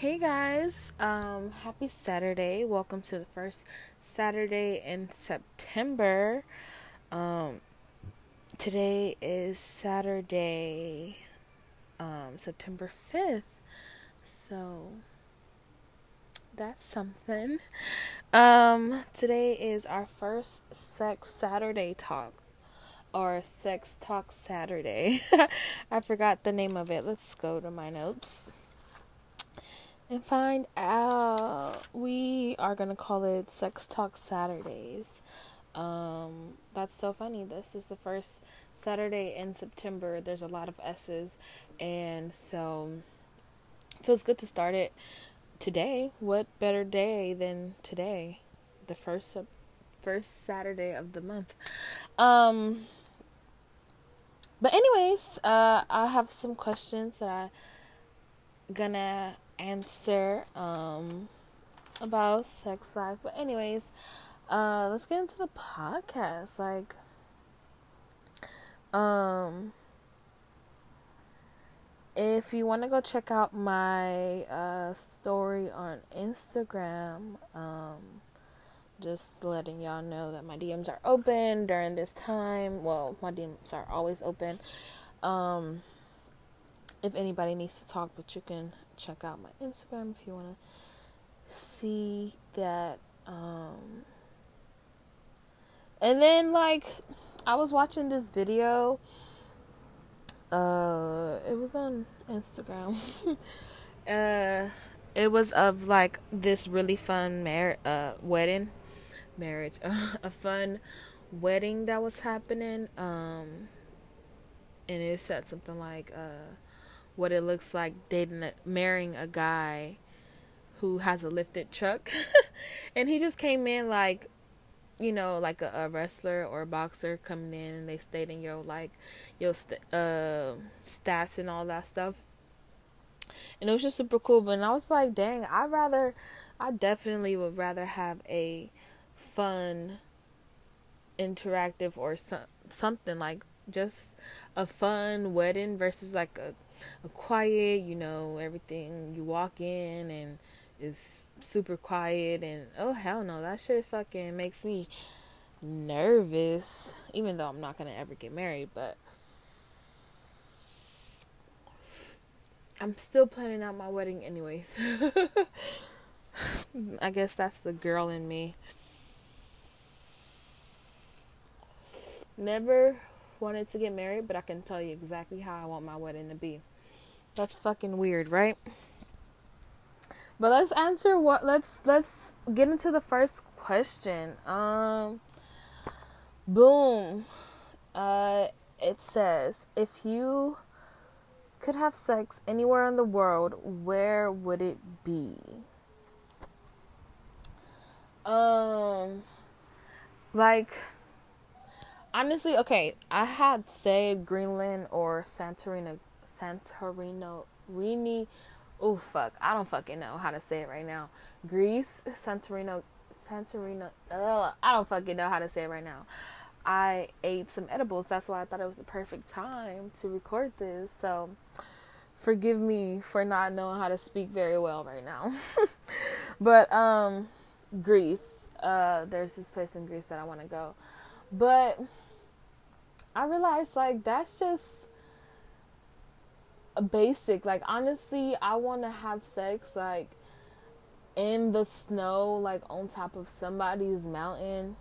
Hey guys, um, happy Saturday. Welcome to the first Saturday in September. Um, today is Saturday, um, September 5th. So that's something. Um, today is our first Sex Saturday talk or Sex Talk Saturday. I forgot the name of it. Let's go to my notes and find out. We are gonna call it Sex Talk Saturdays. Um, that's so funny. This is the first Saturday in September. There's a lot of S's, and so feels good to start it today. What better day than today, the first first Saturday of the month? Um, but anyways, uh, I have some questions that I gonna answer um, about sex life. But anyways, uh, let's get into the podcast. Like, um, if you want to go check out my uh, story on Instagram, um, just letting y'all know that my DMs are open during this time. Well, my DMs are always open. Um, if anybody needs to talk, but you can check out my Instagram if you want to see that. Um, and then, like, I was watching this video. Uh, it was on Instagram. uh, it was of like this really fun mar- uh wedding, marriage, a fun wedding that was happening. Um, and it said something like, uh what it looks like dating a, marrying a guy who has a lifted truck. And he just came in like you know like a, a, wrestler or a boxer coming in and they stating your like your st- uh, stats and all that stuff. And it was just super cool. But i was like dang I'd rather i definitely would rather have a fun interactive or some, something like just a fun wedding versus like a quiet, you know, everything you walk in and it's super quiet and oh hell no, that shit fucking makes me nervous. Even though I'm not gonna ever get married, but I'm still planning out my wedding anyways. I guess that's the girl in me. Never wanted to get married, but I can tell you exactly how I want my wedding to be. That's fucking weird, right? But let's answer what let's let's get into the first question. Um boom. Uh it says if you could have sex anywhere in the world, where would it be? Um like honestly, okay, I had said Greenland or Santorini, Santorini, Rini. Oh fuck, I don't fucking know how to say it right now. Greece, Santorini, Santorini. Ugh, I don't fucking know how to say it right now. I ate some edibles. That's why I thought it was the perfect time to record this. So, forgive me for not knowing how to speak very well right now. but um, Greece. Uh, there's this place in Greece that I want to go, but I realized like that's just basic. Like honestly, I want to have sex like in the snow, like on top of somebody's mountain.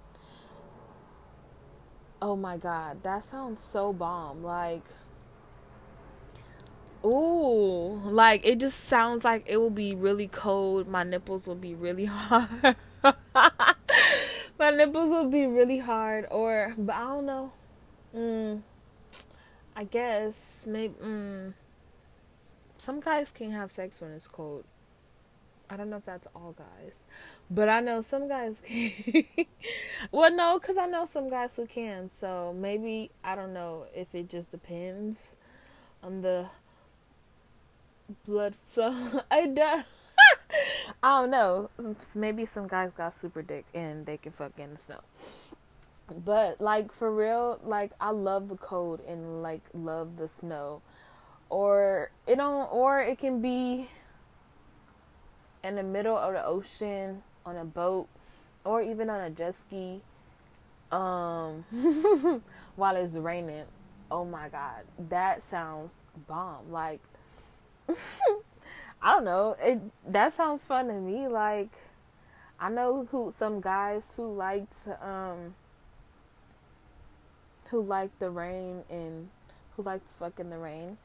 Oh my god, that sounds so bomb. Like Ooh, like it just sounds like it will be really cold. My nipples will be really hard. My nipples will be really hard or but I don't know. Mm, I guess maybe. Mm, some guys can have sex when it's cold. I don't know if that's all guys, but I know some guys can. well, no, because I know some guys who can. So maybe I don't know if it just depends on the blood flow. I don't. I don't know. Maybe some guys got super dick and they can fuck in the snow but like for real like i love the cold and like love the snow or it don't or it can be in the middle of the ocean on a boat or even on a jet ski um while it's raining. Oh my god that sounds bomb. Like i don't know. It that sounds fun to me. Like i know who some guys who like to um who like the rain and who likes fucking the rain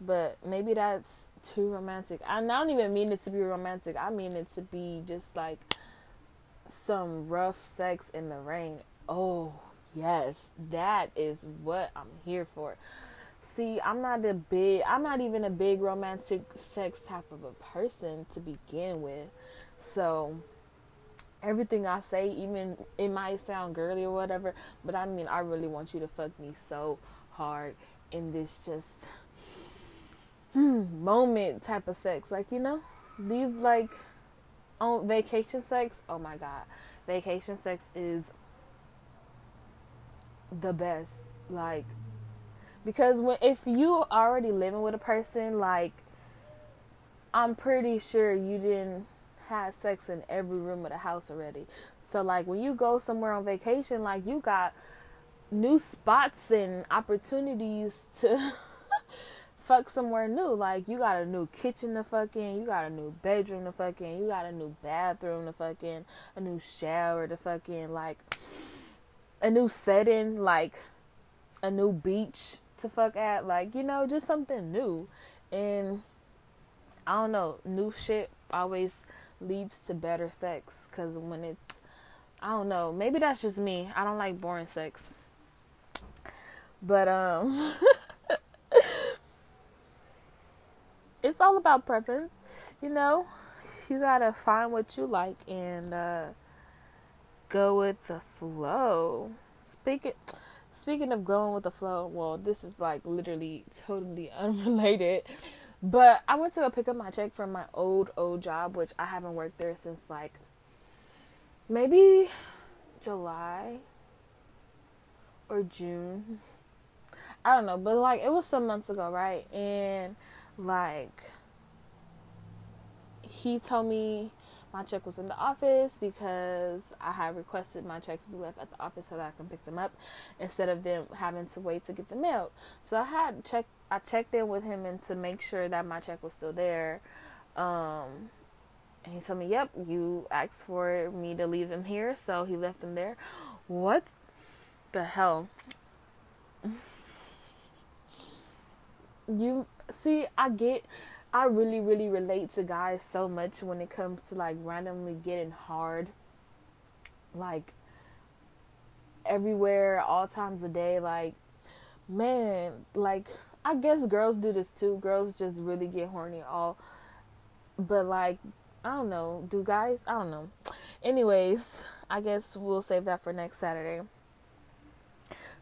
but maybe that's too romantic. I don't even mean it to be romantic. I mean it to be just like some rough sex in the rain. Oh, yes. That is what I'm here for. See, I'm not a big I'm not even a big romantic sex type of a person to begin with. So everything I say, even it might sound girly or whatever, but I mean I really want you to fuck me so hard in this just Mm. moment type of sex. Like, you know, these like on vacation sex, oh my god. Vacation sex is the best. Like because when if you already living with a person, like I'm pretty sure you didn't have sex in every room of the house already. So like when you go somewhere on vacation, like you got new spots and opportunities to fuck somewhere new. Like you got a new kitchen to fuck in, you got a new bedroom to fuck in, you got a new bathroom to fuck in, a new shower to fuck in, like a new setting, like a new beach to fuck at, like you know, just something new. And I don't know, new shit always leads to better sex because when it's I don't know, maybe that's just me. I don't like boring sex. But um it's all about prepping. you know. You gotta find what you like and uh, go with the flow. Speaking speaking of going with the flow, well, this is like literally totally unrelated. But I went to go pick up my check from my old old job, which I haven't worked there since like maybe July or June. I don't know, but like it was some months ago, right? And like he told me my check was in the office because I had requested my checks be left at the office so that I can pick them up instead of them having to wait to get them mailed. So I had check I checked in with him and to make sure that my check was still there. Um, and he told me, "Yep, you asked for me to leave them here, so he left them there." What the hell? you see, I get, I really, really relate to guys so much when it comes to like randomly getting hard, like everywhere, all times of day. Like, man, like I guess girls do this too. Girls just really get horny all, but like I don't know, do guys? I don't know. Anyways, I guess we'll save that for next Saturday.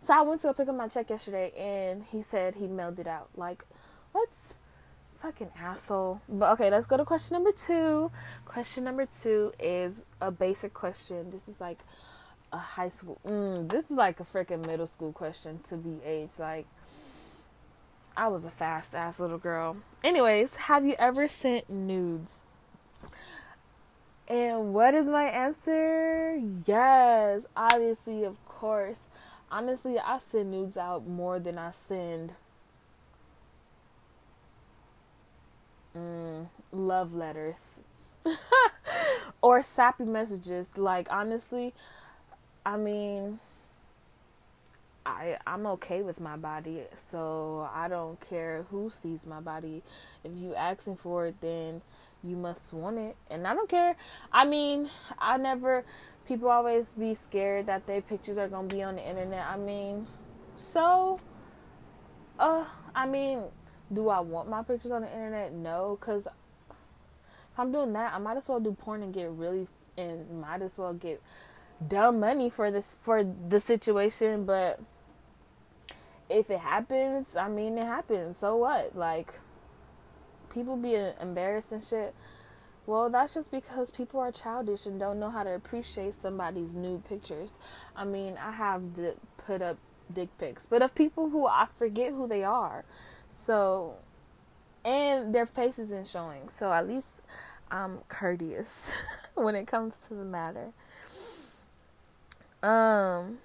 So I went to go pick up my check yesterday, and he said he mailed it out. Like, fucking asshole? But okay, let's go to question number two. Question number two is a basic question. This is like a high school. Mm, this is like a freaking middle school question to be aged. Like, I was a fast ass little girl. Anyways, have you ever sent nudes? And what is my answer? Yes, obviously, of course. Honestly, I send nudes out more than I send mm, love letters or sappy messages. Like, honestly, I mean, I I'm okay with my body, so I don't care who sees my body. If you asking for it, then you must want it, and I don't care. I mean, I never people always be scared that their pictures are gonna be on the internet. I mean, so, uh, I mean, do I want my pictures on the internet? No, cause if I'm doing that, I might as well do porn and get really and might as well get dumb money for this for the situation. But if it happens, I mean, it happens. So what? Like, people be embarrassed and shit. Well, that's just because people are childish and don't know how to appreciate somebody's nude pictures. I mean, I have put up dick pics, but of people who I forget who they are. So, and their face isn't showing. So at least I'm courteous when it comes to the matter. Um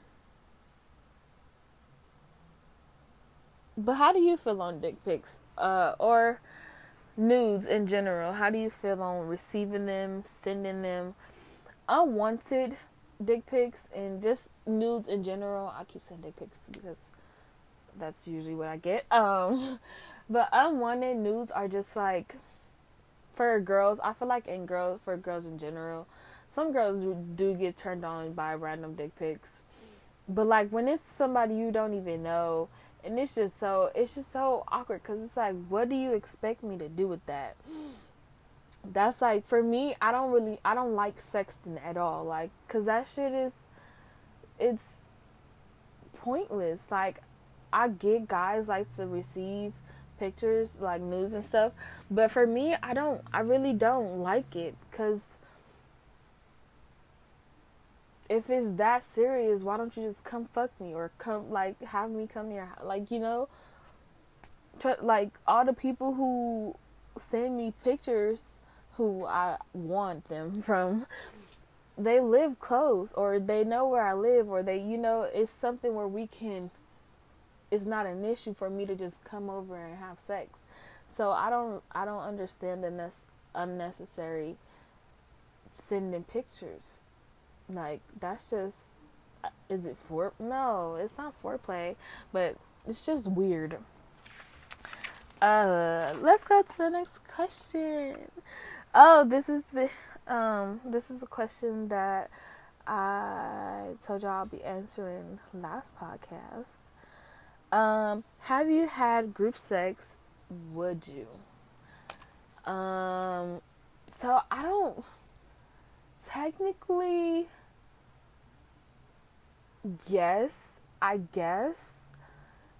But how do you feel on dick pics? Uh or nudes in general? How do you feel on receiving them, sending them? Unwanted dick pics and just nudes in general. I keep saying dick pics because that's usually what I get. Um but unwanted nudes are just like for girls, I feel like in girls for girls in general, some girls do get turned on by random dick pics. But like when it's somebody you don't even know and it's just so it's just so awkward cuz it's like what do you expect me to do with that? That's like for me, I don't really I don't like sexting at all. Like cuz that shit is it's pointless. Like I get guys like to receive pictures, like nudes and stuff. But for me, I don't, I really don't like it because if it's that serious, why don't you just come fuck me or come, like, have me come here? Like, you know, like all the people who send me pictures who I want them from they live close or they know where I live or they you know it's something where we can it's not an issue for me to just come over and have sex. So I don't I don't understand the ne- unnecessary sending pictures. Like that's just uh, is it for no, it's not foreplay, but it's just weird. Uh, let's go to the next question. Oh, this is the um this is a question that I told y'all I'll be answering last podcast. Um, have you had group sex? Would you? Um, so I don't technically yes, I guess.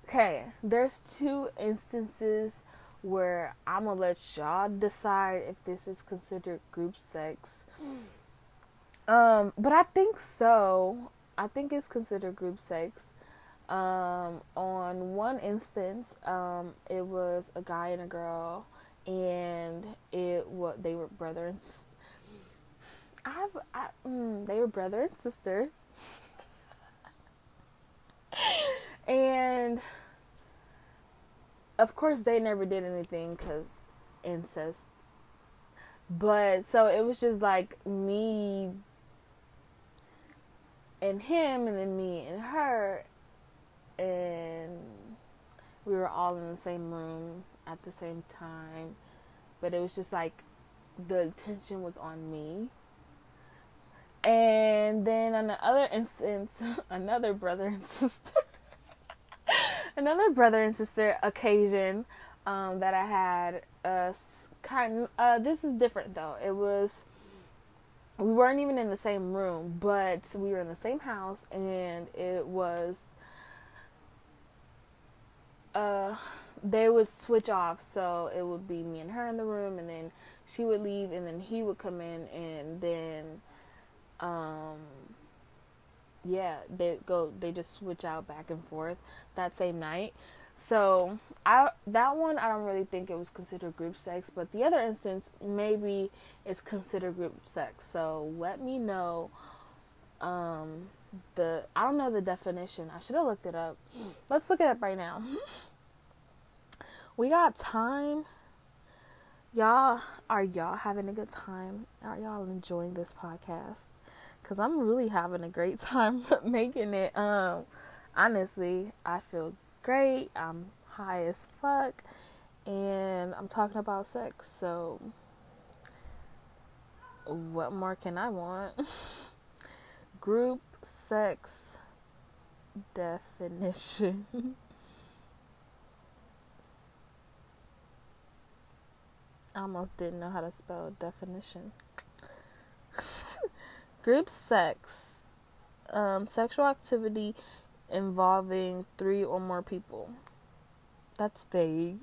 Okay, there's two instances where I'm gonna let y'all decide if this is considered group sex. Um, but I think so. I think it's considered group sex. Um, on one instance, um, it was a guy and a girl, and it what they were brother and. I have I, mm, they were brother and sister, and of course they never did anything because incest. But so it was just like me and him, and then me and her, and we were all in the same room at the same time, but it was just like the attention was on me. And then on the other instance, another brother and sister, another brother and sister occasion um, that I had. Uh, kind uh, this is different though. It was we weren't even in the same room, but we were in the same house, and it was uh, they would switch off. So it would be me and her in the room, and then she would leave, and then he would come in, and then, um, yeah, they go. They just switch out back and forth that same night. So I that one I don't really think it was considered group sex, but the other instance maybe it's considered group sex. So let me know. Um, the I don't know the definition. I should have looked it up. Let's look it up right now. we got time. Y'all are y'all having a good time? Are y'all enjoying this podcast? Cuz I'm really having a great time making it. Um honestly, I feel great. I'm high as fuck and I'm talking about sex. So what more can I want? Group sex definition. I almost didn't know how to spell definition. Group sex. Um, sexual activity involving three or more people. That's vague.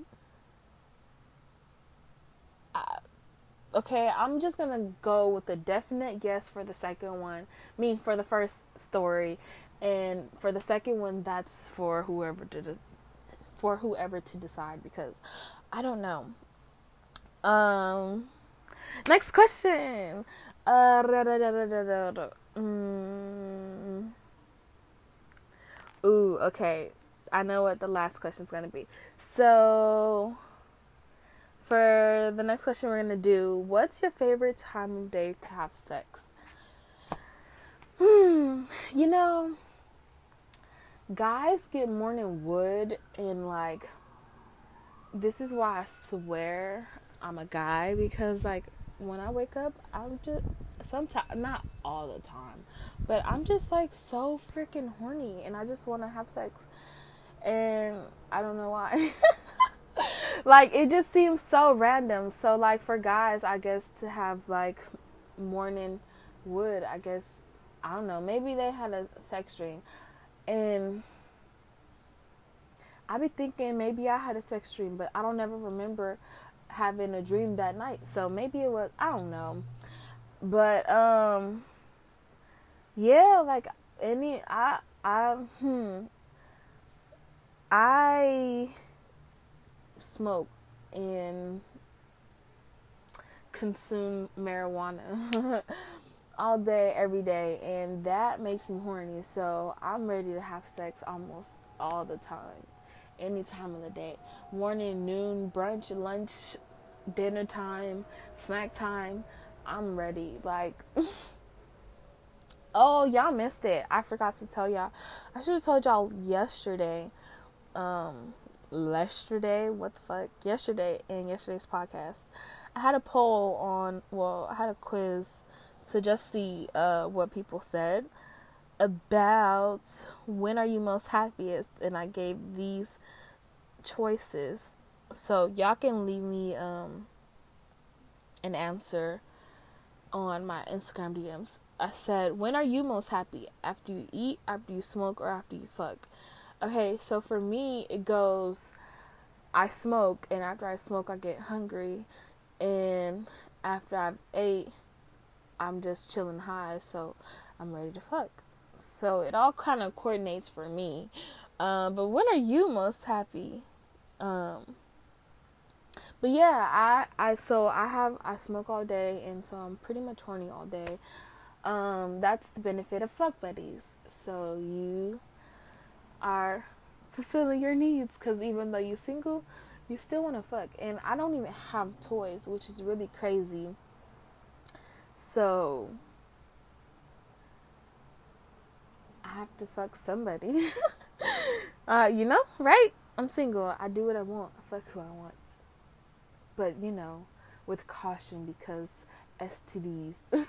Okay, I'm just gonna go with a definite yes for the second one. I mean, for the first story, and for the second one, that's for whoever to for whoever to decide because I don't know. Um, Next question. Uh, mm. Ooh, okay. I know what the last question is to be. So, for the next question, we're going to do what's your favorite time of day to have sex? Hmm, you know, guys get morning wood, and like, this is why I swear I'm a guy because, like, when I wake up, I'm just sometimes not all the time, but I'm just like so freaking horny and I just want to have sex. And I don't know why. like it just seems so random. So like for guys, I guess to have like morning wood, I guess I don't know, maybe they had a sex dream. And I be thinking maybe I had a sex dream, but I don't ever remember having a dream that night. So maybe it was I don't know. But um yeah, like any I I hmm I smoke and consume marijuana all day every day and that makes me horny. So i'm ready to have sex almost all the time any time of the day. Morning noon brunch lunch dinner time snack time i'm ready. Like oh y'all missed it. I forgot to tell y'all. I should have told y'all yesterday um yesterday what the fuck? Yesterday in yesterday's podcast. I had a poll on well i had a quiz to just see uh what people said about when are you most happiest and i gave these choices. So y'all can leave me um an answer on my instagram dms i said when are you most happy? After you eat after you smoke or after you fuck Okay, so for me, it goes I smoke, and after I smoke, I get hungry, and after I've ate, I'm just chilling high, so I'm ready to fuck. So it all kind of coordinates for me. Um, but when are you most happy? Um, but yeah, I I so I have I smoke all day, and so I'm pretty much horny all day. Um, that's the benefit of fuck buddies. So you are fulfilling your needs because even though you're single, you still want to fuck. And I don't even have toys, which is really crazy. So I have to fuck somebody. uh, you know, right? I'm single. I do what I want. I fuck who I want. But, you know, with caution because STDs.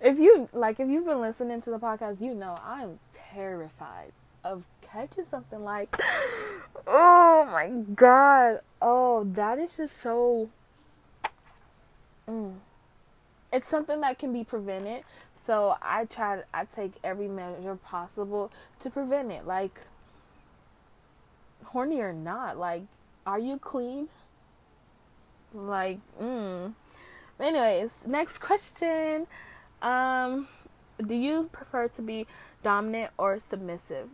if you like if you've been listening to the podcast, you know I'm terrified of catching something like oh my god. Oh that is just so mm. it's something that can be prevented. So i try to i take every measure possible to prevent it. Like horny or not like are you clean? Like mm. Anyways next question. Um do you prefer to be dominant or submissive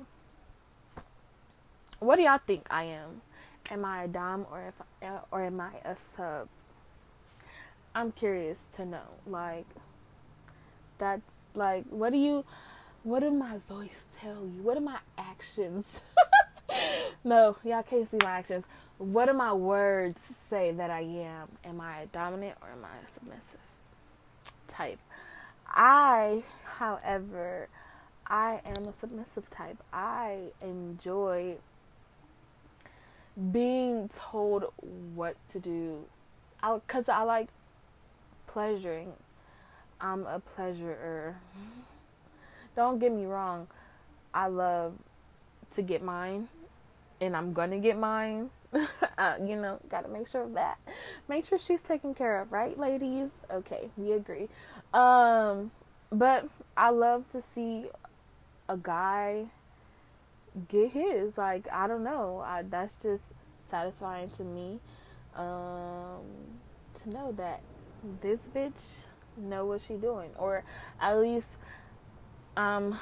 what do y'all think I am? Am I a dom or if or am I a sub? I'm curious to know. Like that's like what do you what do my voice tell you? What do my actions? no, y'all can't see my actions. What do my words say that I am? Am I a dominant or am I a submissive type? I, however, I am a submissive type. I enjoy being told what to do. I, I like pleasuring. I'm a pleasurer. Don't get me wrong. I love to get mine and i'm gonna get mine. Uh, you know gotta make sure of that. Make sure she's taken care of right ladies? Okay we agree. Um but i love to see a guy get his. Like I don't know. I, that's just satisfying to me. Um, to know that this bitch know what she doing, or at least um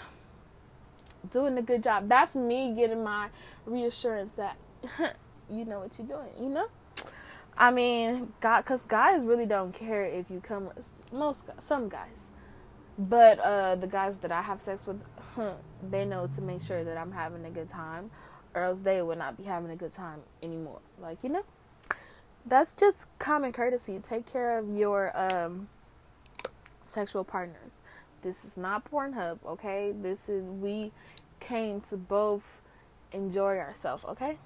doing a good job. That's me getting my reassurance that you know what you're doing. You know. I mean, God, because guys really don't care if you come. Most some guys, but uh, the guys that I have sex with, they know to make sure that I'm having a good time, or else they would not be having a good time anymore. Like you know, that's just common courtesy. Take care of your um, sexual partners. This is not Pornhub, okay? This is we came to both enjoy ourselves, okay?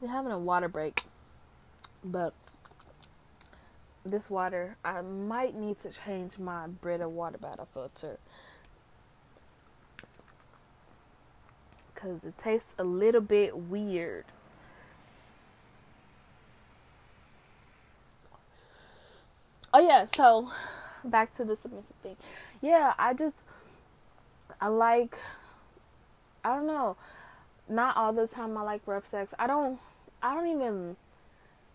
We're having a water break, but this water, I might need to change my Brita water bottle filter because it tastes a little bit weird. Oh yeah, so back to the submissive thing. Yeah, I just I like I don't know. Not all the time I like rough sex. I don't I don't even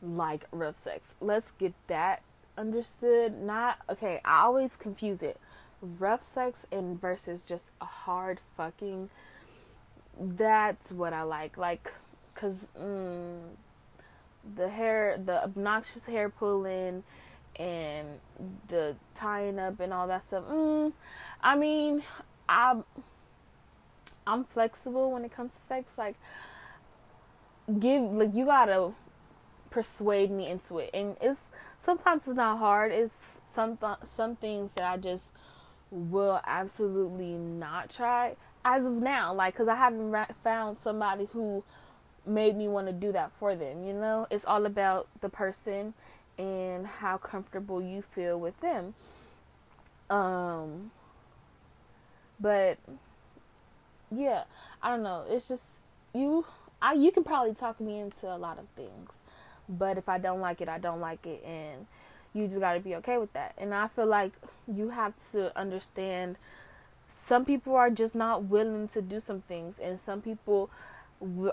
like rough sex. Let's get that understood. Not okay, I always confuse it. Rough sex and versus just a hard fucking that's what I like. Like cuz mm, the hair the obnoxious hair pulling and the tying up and all that stuff. Mm, I mean, I'm I'm flexible when it comes to sex. Like, give like you gotta persuade me into it, and it's sometimes it's not hard. It's some th- some things that I just will absolutely not try as of now. Like, cause I haven't ra- found somebody who made me want to do that for them. You know, it's all about the person and how comfortable you feel with them. Um, but yeah, I don't know. It's just you. I you can probably talk me into a lot of things, but if I don't like it, I don't like it, and you just got to be okay with that. And I feel like you have to understand. Some people are just not willing to do some things, and some people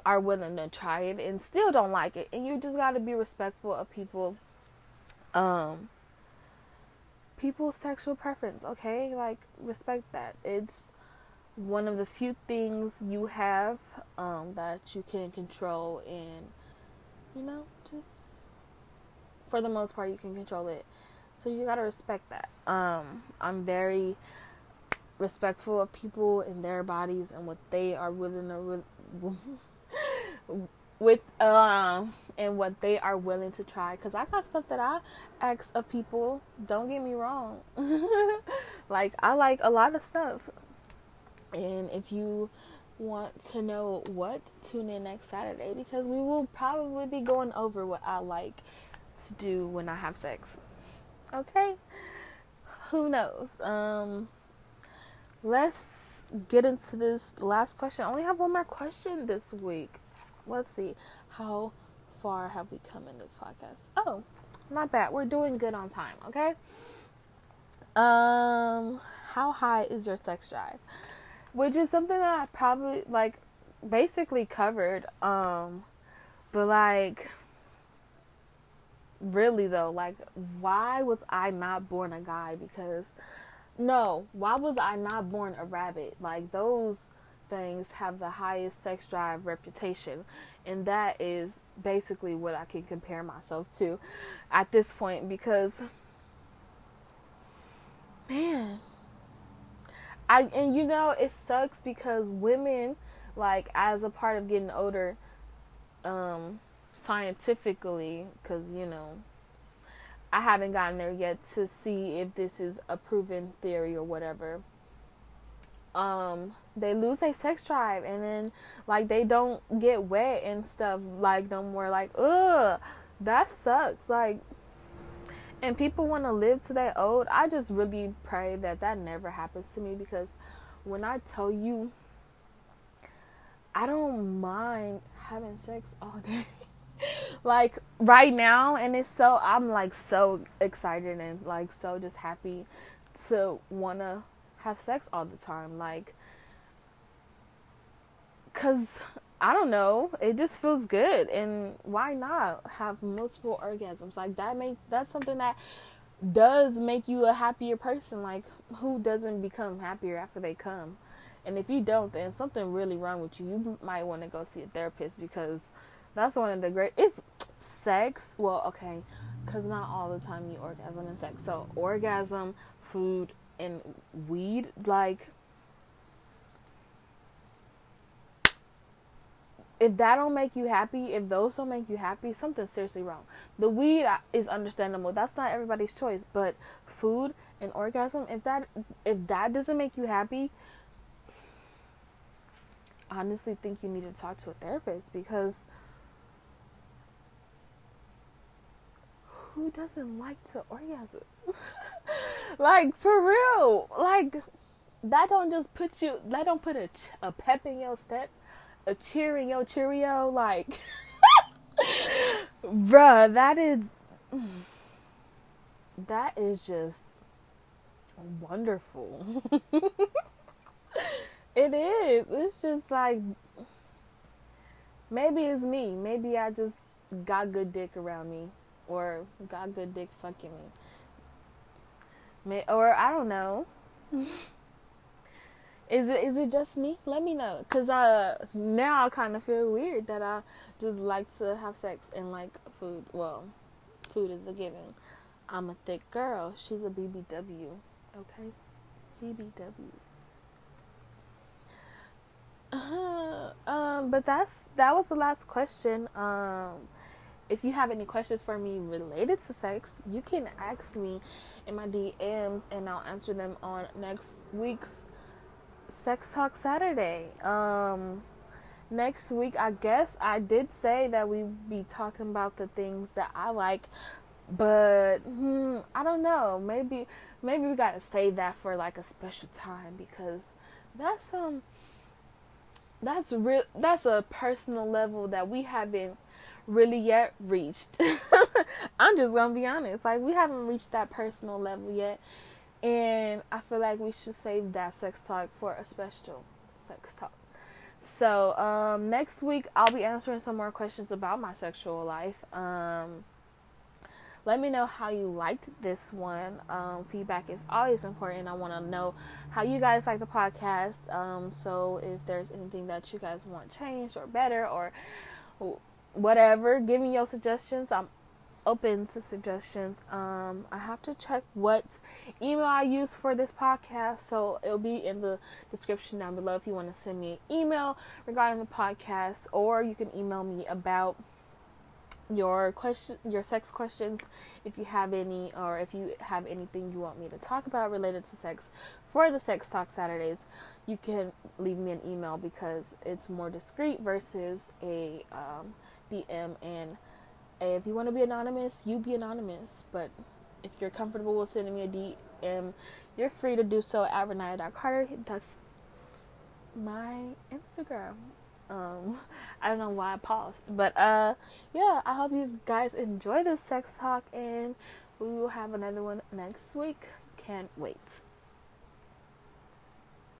are willing to try it and still don't like it. And you just got to be respectful of people um people's sexual preference, okay? Like respect that. It's one of the few things you have um that you can control and you know, just for the most part you can control it. So you got to respect that. Um I'm very respectful of people and their bodies and what they are willing to re- with um and what they are willing to try. Because I got stuff that I ask of people. Don't get me wrong. like, I like a lot of stuff. And if you want to know what, tune in next Saturday because we will probably be going over what I like to do when I have sex. Okay? Who knows? Um, let's get into this last question. I only have one more question this week. Let's see. How far have we come in this podcast? Oh, not bad. We're doing good on time, okay? Um, how high is your sex drive? Which is something that I probably like basically covered. Um, but like really though, like why was I not born a guy? Because no, why was I not born a rabbit? Like those things have the highest sex drive reputation and that is basically what I can compare myself to at this point because man I and you know it sucks because women like as a part of getting older um scientifically cuz you know I haven't gotten there yet to see if this is a proven theory or whatever. Um they lose their sex drive and then like they don't get wet and stuff like no more like ugh that sucks. Like and people want to live to that old i just really pray that that never happens to me because when i tell you i don't mind having sex all day like right now and it's so i'm like so excited and like so just happy to want to have sex all the time. Like, because I don't know, it just feels good. And why not have multiple orgasms? Like, that makes that's something that does make you a happier person. Like, who doesn't become happier after they come? And if you don't, then something really wrong with you. You might want to go see a therapist because that's one of the great. It's sex. Well, okay, because not all the time you orgasm in sex. So orgasm, food, and weed, like. If that don't make you happy, if those don't make you happy, something's seriously wrong. The weed uh, is understandable. That's not everybody's choice, but food and orgasm, if that if that doesn't make you happy, honestly think you need to talk to a therapist because who doesn't like to orgasm? like for real, like that don't just put you that don't put a a pep in your step, a cheer in cheerio. Like, bruh, that is that is just wonderful. it is. It's just like maybe it's me. Maybe I just got good dick around me or got good dick fucking me. May, or I don't know. is it is it just me? Let me know, cause uh now I kind of feel weird that I just like to have sex and like food. Well, food is a given. I'm a thick girl. She's a BBW. Okay, BBW. Uh, um, but that's that was the last question. Um, if you have any questions for me related to sex, you can ask me in my DMs and I'll answer them on next week's Sex Talk Saturday. Um, next week, I guess I did say that we'd be talking about the things that I like, but hmm, I don't know. Maybe maybe we gotta save that for like a special time because that's um that's real that's a personal level that we haven't really yet reached. I'm just gonna be honest. Like we haven't reached that personal level yet. And I feel like we should save that sex talk for a special sex talk. So um, next week I'll be answering some more questions about my sexual life. Um, let me know how you liked this one. Um, feedback is always important. I want to know how you guys like the podcast. Um, so if there's anything that you guys want changed or better or whatever. Give me your suggestions. I'm open to suggestions. Um, I have to check what email I use for this podcast, so it'll be in the description down below if you want to send me an email regarding the podcast, or you can email me about your question your sex questions if you have any or if you have anything you want me to talk about related to sex for the sex talk saturdays you can leave me an email because it's more discreet versus a um, DM. And if you want to be anonymous, you be anonymous. But if you're comfortable with sending me a DM, you're free to do so at raniyah.carter. That's my Instagram. Um, I don't know why I paused, but uh, yeah. I hope you guys enjoy this sex talk, and we will have another one next week. Can't wait.